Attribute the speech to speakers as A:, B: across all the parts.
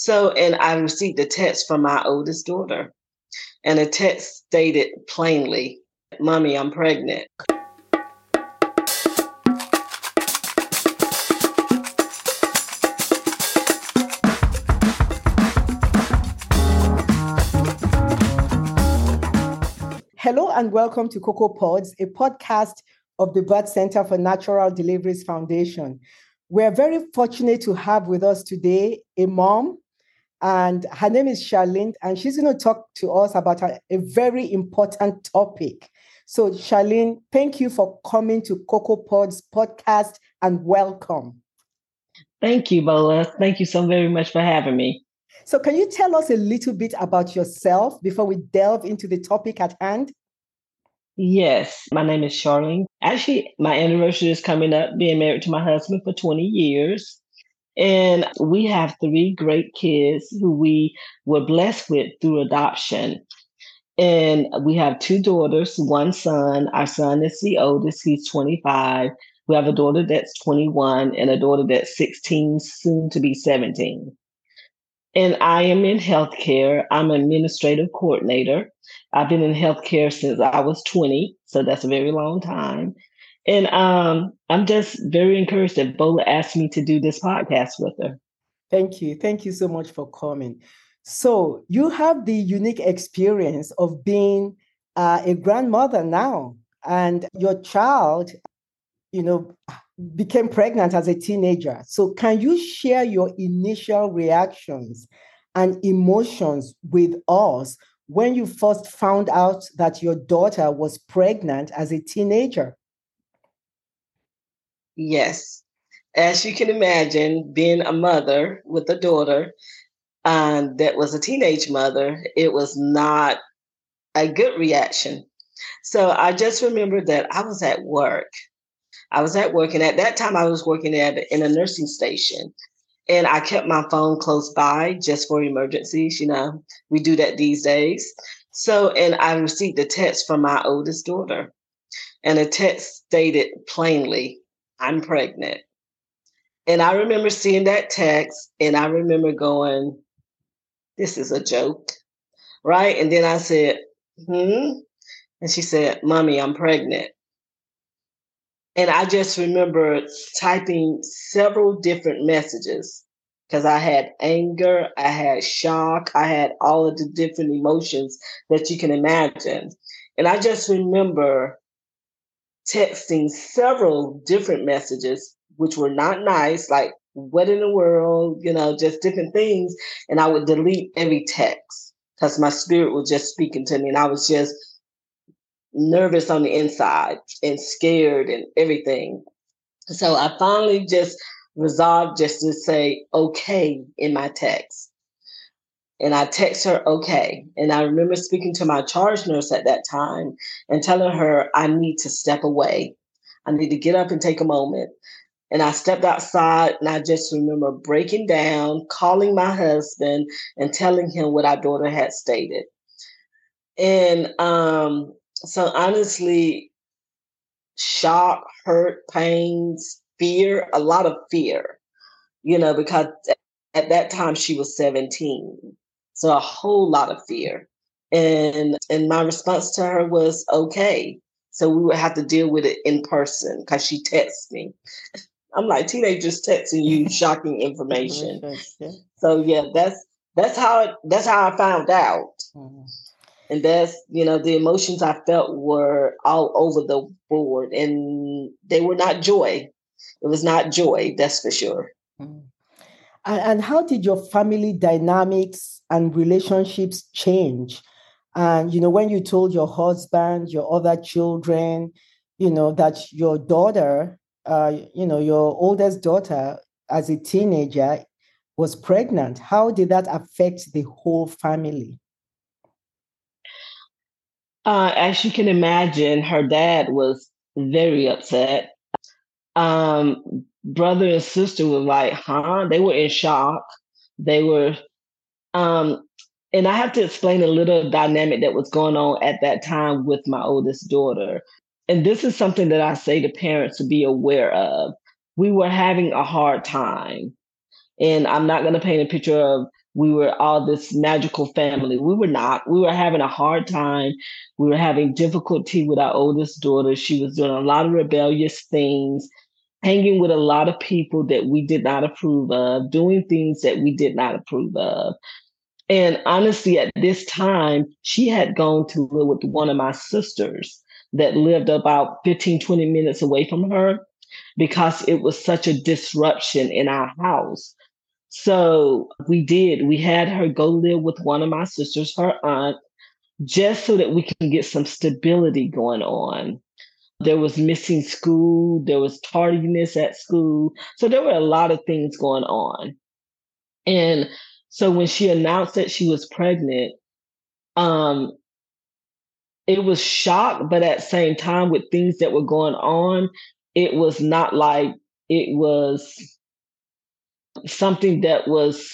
A: So, and I received a text from my oldest daughter, and the text stated plainly, Mommy, I'm pregnant.
B: Hello and welcome to Cocoa Pods, a podcast of the Birth Center for Natural Deliveries Foundation. We're very fortunate to have with us today a mom, and her name is Charlene, and she's going to talk to us about a, a very important topic. So, Charlene, thank you for coming to Cocoa Pods podcast and welcome.
A: Thank you, Bola. Thank you so very much for having me.
B: So, can you tell us a little bit about yourself before we delve into the topic at hand?
A: Yes, my name is Charlene. Actually, my anniversary is coming up, being married to my husband for 20 years. And we have three great kids who we were blessed with through adoption. And we have two daughters, one son. Our son is the oldest, he's 25. We have a daughter that's 21 and a daughter that's 16, soon to be 17. And I am in healthcare. I'm an administrative coordinator. I've been in healthcare since I was 20, so that's a very long time. And um, I'm just very encouraged that Bola asked me to do this podcast with her.
B: Thank you. Thank you so much for coming. So, you have the unique experience of being uh, a grandmother now, and your child, you know, became pregnant as a teenager. So, can you share your initial reactions and emotions with us when you first found out that your daughter was pregnant as a teenager?
A: Yes. As you can imagine, being a mother with a daughter um, that was a teenage mother, it was not a good reaction. So I just remember that I was at work. I was at work, and at that time, I was working at in a nursing station, and I kept my phone close by just for emergencies. You know, we do that these days. So, and I received a text from my oldest daughter, and the text stated plainly, I'm pregnant. And I remember seeing that text and I remember going, this is a joke. Right. And then I said, hmm. And she said, Mommy, I'm pregnant. And I just remember typing several different messages because I had anger, I had shock, I had all of the different emotions that you can imagine. And I just remember texting several different messages, which were not nice, like what in the world, you know, just different things. And I would delete every text because my spirit was just speaking to me. And I was just nervous on the inside and scared and everything. So I finally just resolved just to say okay in my text. And I text her, okay. And I remember speaking to my charge nurse at that time and telling her, I need to step away. I need to get up and take a moment. And I stepped outside and I just remember breaking down, calling my husband and telling him what our daughter had stated. And um, so honestly, shock, hurt, pains, fear, a lot of fear, you know, because at that time she was 17. So a whole lot of fear. And and my response to her was okay. So we would have to deal with it in person because she texts me. I'm like teenagers texting you shocking information. So yeah, that's that's how it, that's how I found out. Mm-hmm. And that's you know the emotions I felt were all over the board, and they were not joy. It was not joy, that's for sure. Mm-hmm.
B: And, and how did your family dynamics and relationships change? And, you know, when you told your husband, your other children, you know, that your daughter, uh, you know, your oldest daughter as a teenager was pregnant, how did that affect the whole family?
A: Uh, as you can imagine, her dad was very upset. Um, brother and sister were like, huh? They were in shock. They were, um, and I have to explain a little dynamic that was going on at that time with my oldest daughter. And this is something that I say to parents to be aware of. We were having a hard time. And I'm not going to paint a picture of we were all this magical family. We were not. We were having a hard time. We were having difficulty with our oldest daughter. She was doing a lot of rebellious things, hanging with a lot of people that we did not approve of, doing things that we did not approve of. And honestly, at this time, she had gone to live with one of my sisters that lived about 15, 20 minutes away from her because it was such a disruption in our house. So we did. We had her go live with one of my sisters, her aunt, just so that we can get some stability going on. There was missing school, there was tardiness at school. So there were a lot of things going on. And so when she announced that she was pregnant, um, it was shock, but at the same time, with things that were going on, it was not like it was something that was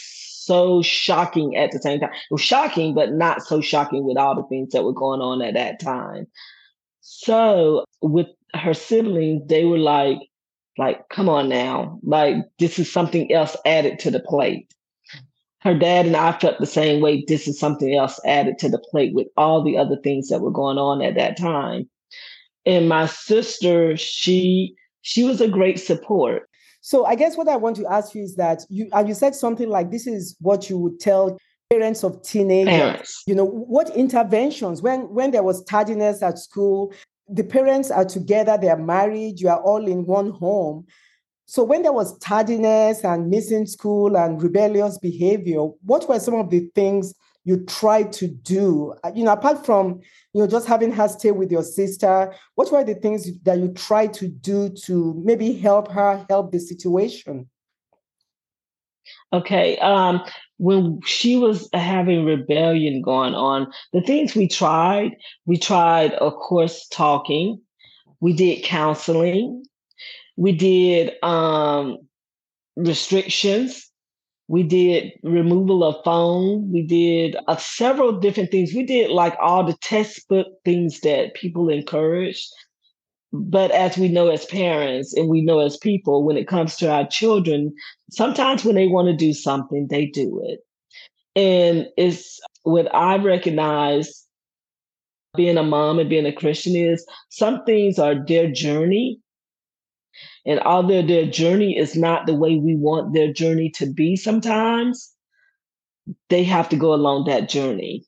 A: so shocking at the same time. It was shocking, but not so shocking with all the things that were going on at that time. So with her siblings, they were like, like, come on now, like this is something else added to the plate. Her dad and I felt the same way. This is something else added to the plate with all the other things that were going on at that time. And my sister, she she was a great support.
B: So I guess what I want to ask you is that you and you said something like this is what you would tell parents of teenagers. Parents. You know, what interventions when when there was tardiness at school, the parents are together, they are married, you are all in one home. So when there was tardiness and missing school and rebellious behavior, what were some of the things you tried to do? Uh, you know, apart from you know just having her stay with your sister, what were the things that you tried to do to maybe help her help the situation?
A: Okay. Um, when she was having rebellion going on, the things we tried, we tried, of course, talking. We did counseling. We did um, restrictions. We did removal of phone. We did uh, several different things. We did like all the textbook things that people encouraged. But as we know as parents and we know as people, when it comes to our children, sometimes when they want to do something, they do it. And it's what I recognize being a mom and being a Christian is some things are their journey and although their journey is not the way we want their journey to be sometimes, they have to go along that journey.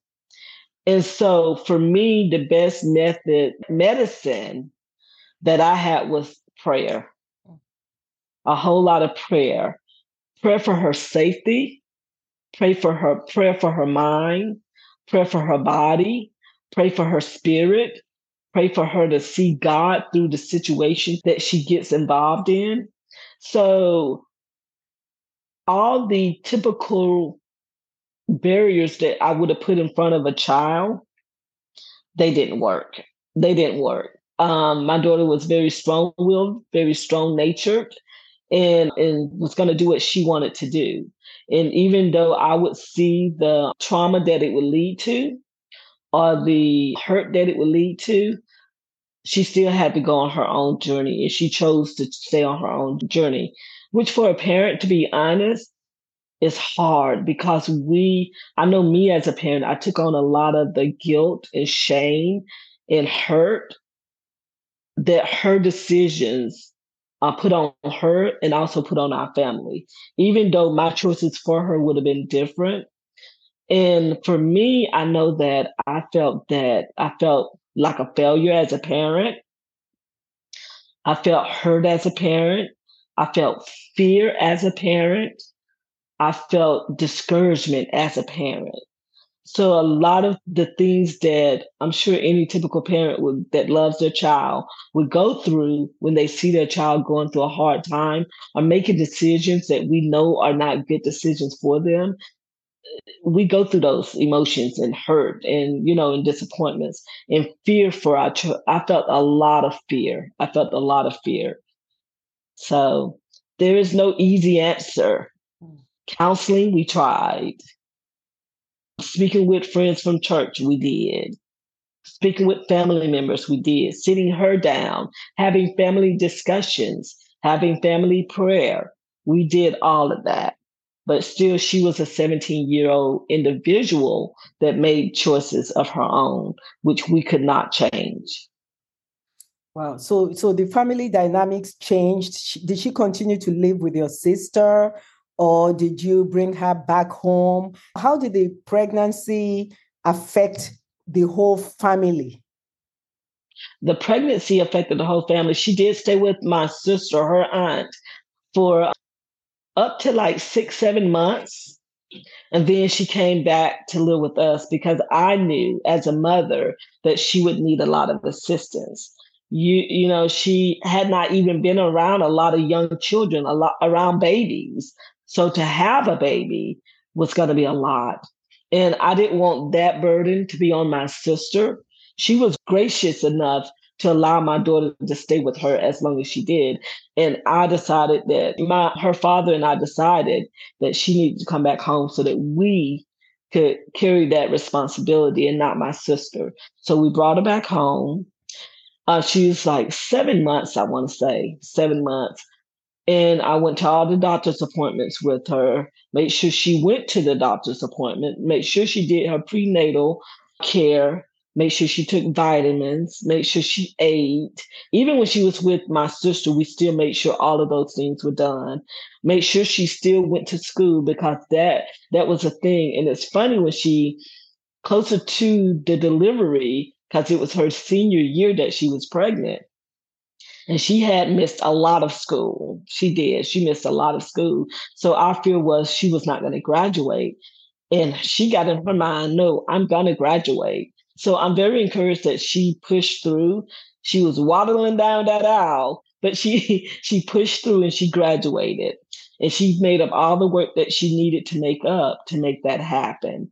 A: And so for me, the best method, medicine that I had was prayer. Mm. A whole lot of prayer. Prayer for her safety, pray for her, prayer for her mind, prayer for her body, pray for her spirit, pray for her to see God through the situation that she gets involved in. So, all the typical barriers that I would have put in front of a child, they didn't work. They didn't work. Um, my daughter was very strong willed, very strong natured, and, and was going to do what she wanted to do. And even though I would see the trauma that it would lead to, or the hurt that it would lead to, she still had to go on her own journey and she chose to stay on her own journey, which for a parent, to be honest, is hard because we, I know me as a parent, I took on a lot of the guilt and shame and hurt that her decisions uh, put on her and also put on our family, even though my choices for her would have been different. And for me, I know that I felt that I felt like a failure as a parent. I felt hurt as a parent. I felt fear as a parent. I felt discouragement as a parent. So a lot of the things that I'm sure any typical parent would, that loves their child would go through when they see their child going through a hard time or making decisions that we know are not good decisions for them we go through those emotions and hurt and you know and disappointments and fear for our children i felt a lot of fear. I felt a lot of fear. So there is no easy answer. Hmm. Counseling we tried speaking with friends from church we did speaking with family members we did sitting her down having family discussions having family prayer we did all of that but still she was a 17 year old individual that made choices of her own, which we could not change.
B: Wow. So, so the family dynamics changed. Did she continue to live with your sister, or did you bring her back home? How did the pregnancy affect the whole family?
A: The pregnancy affected the whole family. She did stay with my sister, her aunt, for up to like six, seven months. And then she came back to live with us because I knew as a mother that she would need a lot of assistance. You, you know, she had not even been around a lot of young children, a lot around babies. So to have a baby was going to be a lot. And I didn't want that burden to be on my sister. She was gracious enough to allow my daughter to stay with her as long as she did. And I decided that my her father and I decided that she needed to come back home so that we could carry that responsibility and not my sister. So we brought her back home. Uh, she was like seven months, I want to say, seven months. And I went to all the doctor's appointments with her, made sure she went to the doctor's appointment, made sure she did her prenatal care, make sure she took vitamins, make sure she ate. Even when she was with my sister, we still made sure all of those things were done. Make sure she still went to school because that that was a thing. And it's funny when she closer to the delivery, because it was her senior year that she was pregnant. And she had missed a lot of school. She did. She missed a lot of school. So our fear was she was not going to graduate. And she got in her mind, no, I'm going to graduate. So I'm very encouraged that she pushed through. She was waddling down that aisle, but she she pushed through and she graduated. And she made up all the work that she needed to make up to make that happen.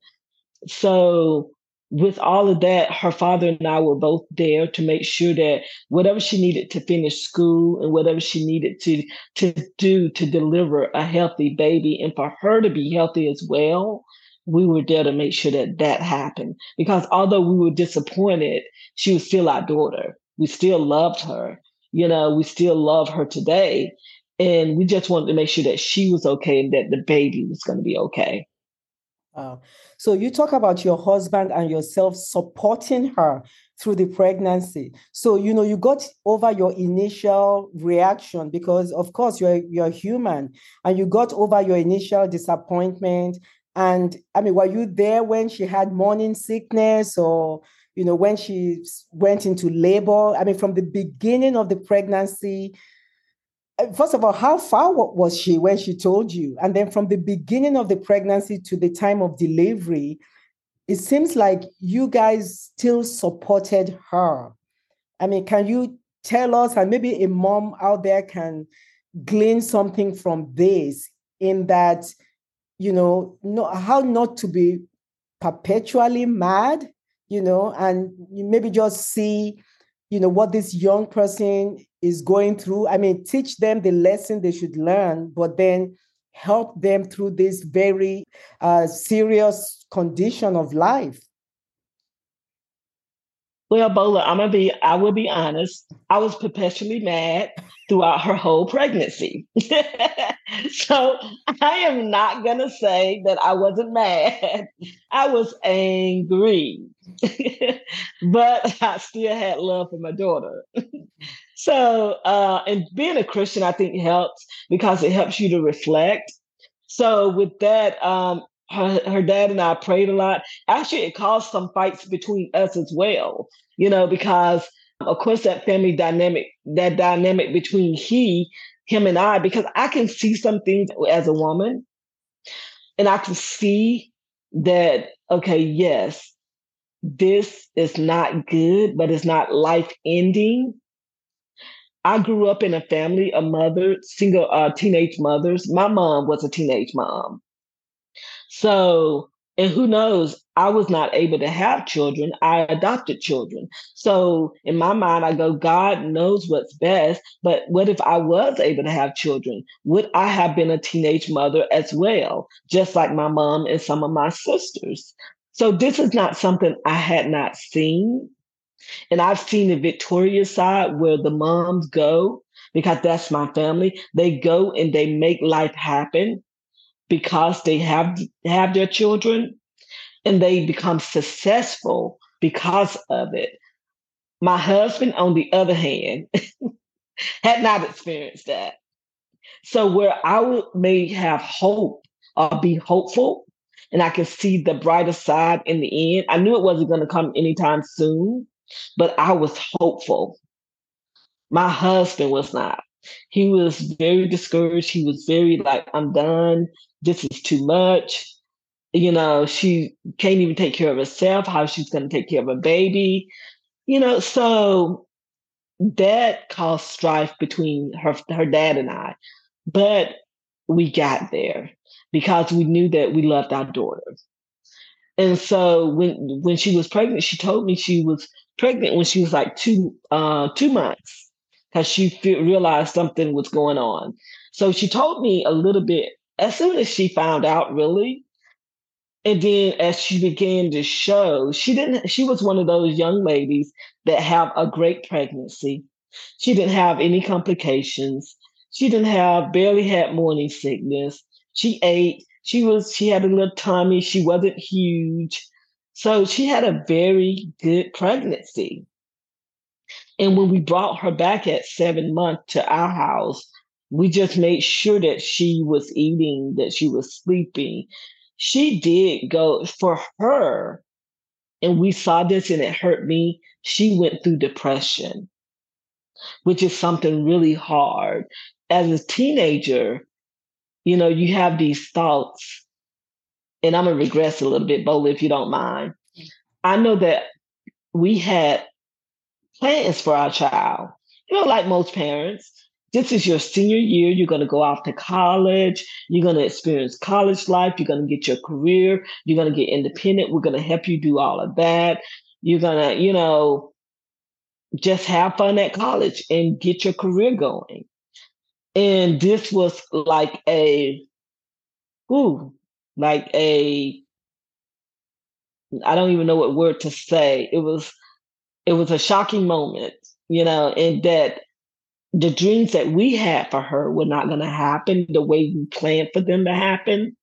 A: So with all of that, her father and I were both there to make sure that whatever she needed to finish school and whatever she needed to to do to deliver a healthy baby and for her to be healthy as well, we were there to make sure that that happened. Because although we were disappointed, she was still our daughter. We still loved her. You know, we still love her today. And we just wanted to make sure that she was okay and that the baby was going to be okay.
B: So you talk about your husband and yourself supporting her through the pregnancy. So you know you got over your initial reaction because of course you're you're human and you got over your initial disappointment and I mean, were you there when she had morning sickness or, you know, when she went into labor? I mean, from the beginning of the pregnancy, Uh, first of all, how far was she when she told you? And then from the beginning of the pregnancy to the time of delivery, it seems like you guys still supported her. I mean, can you tell us, and maybe a mom out there can glean something from this in that you know, no, how not to be perpetually mad, you know, and maybe just see, you know, what this young person is going through. I mean, teach them the lesson they should learn, but then help them through this very uh, serious condition of life.
A: Well, Bola, I'm gonna be. I will be honest. I was perpetually mad throughout her whole pregnancy. so I am not gonna say that I wasn't mad. I was angry, but I still had love for my daughter. so, uh, and being a Christian, I think helps because it helps you to reflect. So, with that, um, her, her dad and I prayed a lot. Actually, it caused some fights between us as well you know, because of course that family dynamic, that dynamic between he, him and I, because I can see some things as a woman and I can see that, okay, yes, this is not good, but it's not life ending. I grew up in a family of mother, single uh, teenage mothers. My mom was a teenage mom. So and who knows, I was not able to have children. I adopted children. So in my mind, I go, God knows what's best. But what if I was able to have children? Would I have been a teenage mother as well, just like my mom and some of my sisters? So this is not something I had not seen. And I've seen the Victoria side where the moms go, because that's my family. They go and they make life happen because they have have their children and they become successful because of it. My husband, on the other hand, had not experienced that. So where I may have hope or be hopeful, and I could see the brighter side in the end. I knew it wasn't going to come anytime soon, but I was hopeful. My husband was not. He was very discouraged. He was very like, I'm done. This is too much. You know, she can't even take care of herself. How she's going to take care of a baby. You know, so that caused strife between her her dad and I. But we got there because we knew that we loved our daughter. And so when when she was pregnant, she told me she was pregnant when she was like two uh, two months because she fe- realized something was going on. So she told me a little bit as soon as she found out, really. And then as she began to show, she didn't. She was one of those young ladies that have a great pregnancy. She didn't have any complications. She didn't have barely had morning sickness. She ate. She was she had a little tummy. She wasn't huge. So she had a very good pregnancy. And when we brought her back at seven months to our house, we just made sure that she was eating, that she was sleeping. She did go for her, and we saw this and it hurt me. She went through depression, which is something really hard as a teenager, you know, you have these thoughts, and I'm gonna regress a little bit, Bola, if you don't mind. I know that we had plans for our child. You know, like most parents, this is your senior year. You're going to go off to college. You're going to experience college life. You're going to get your career. You're going to get independent. We're going to help you do all of that. You're going to, you know, just have fun at college and get your career going. And this was like a, ooh, like a, I don't even know what word to say. It was, it was a shocking moment, you know, and that the dreams that we had for her were not going to happen the way we planned for them to happen,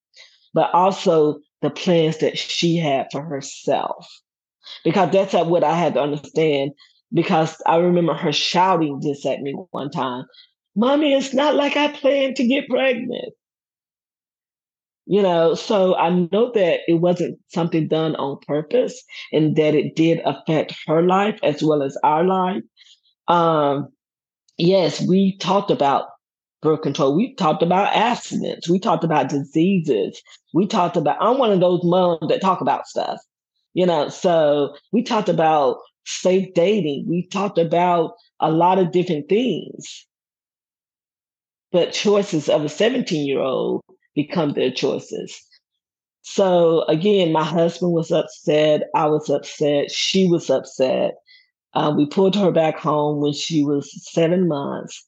A: but also the plans that she had for herself. Because that's what I had to understand. Because I remember her shouting this at me one time Mommy, it's not like I planned to get pregnant. You know, so I know that it wasn't something done on purpose and that it did affect her life as well as our life. Um, yes, we talked about birth control. We talked about accidents. We talked about diseases. We talked about, I'm one of those moms that talk about stuff, you know, so we talked about safe dating. We talked about a lot of different things but choices of a 17 year old become their choices. So again, my husband was upset. I was upset. She was upset. Uh, we pulled her back home when she was seven months.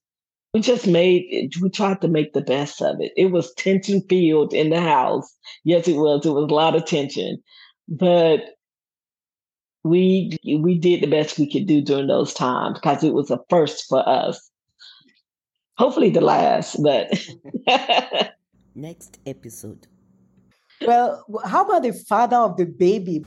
A: We just made, we tried to make the best of it. It was tension filled in the house. Yes, it was. It was a lot of tension, but we we did the best we could do during those times because it was a first for us hopefully the last, but
C: next episode.
B: Well, how about the father of the baby?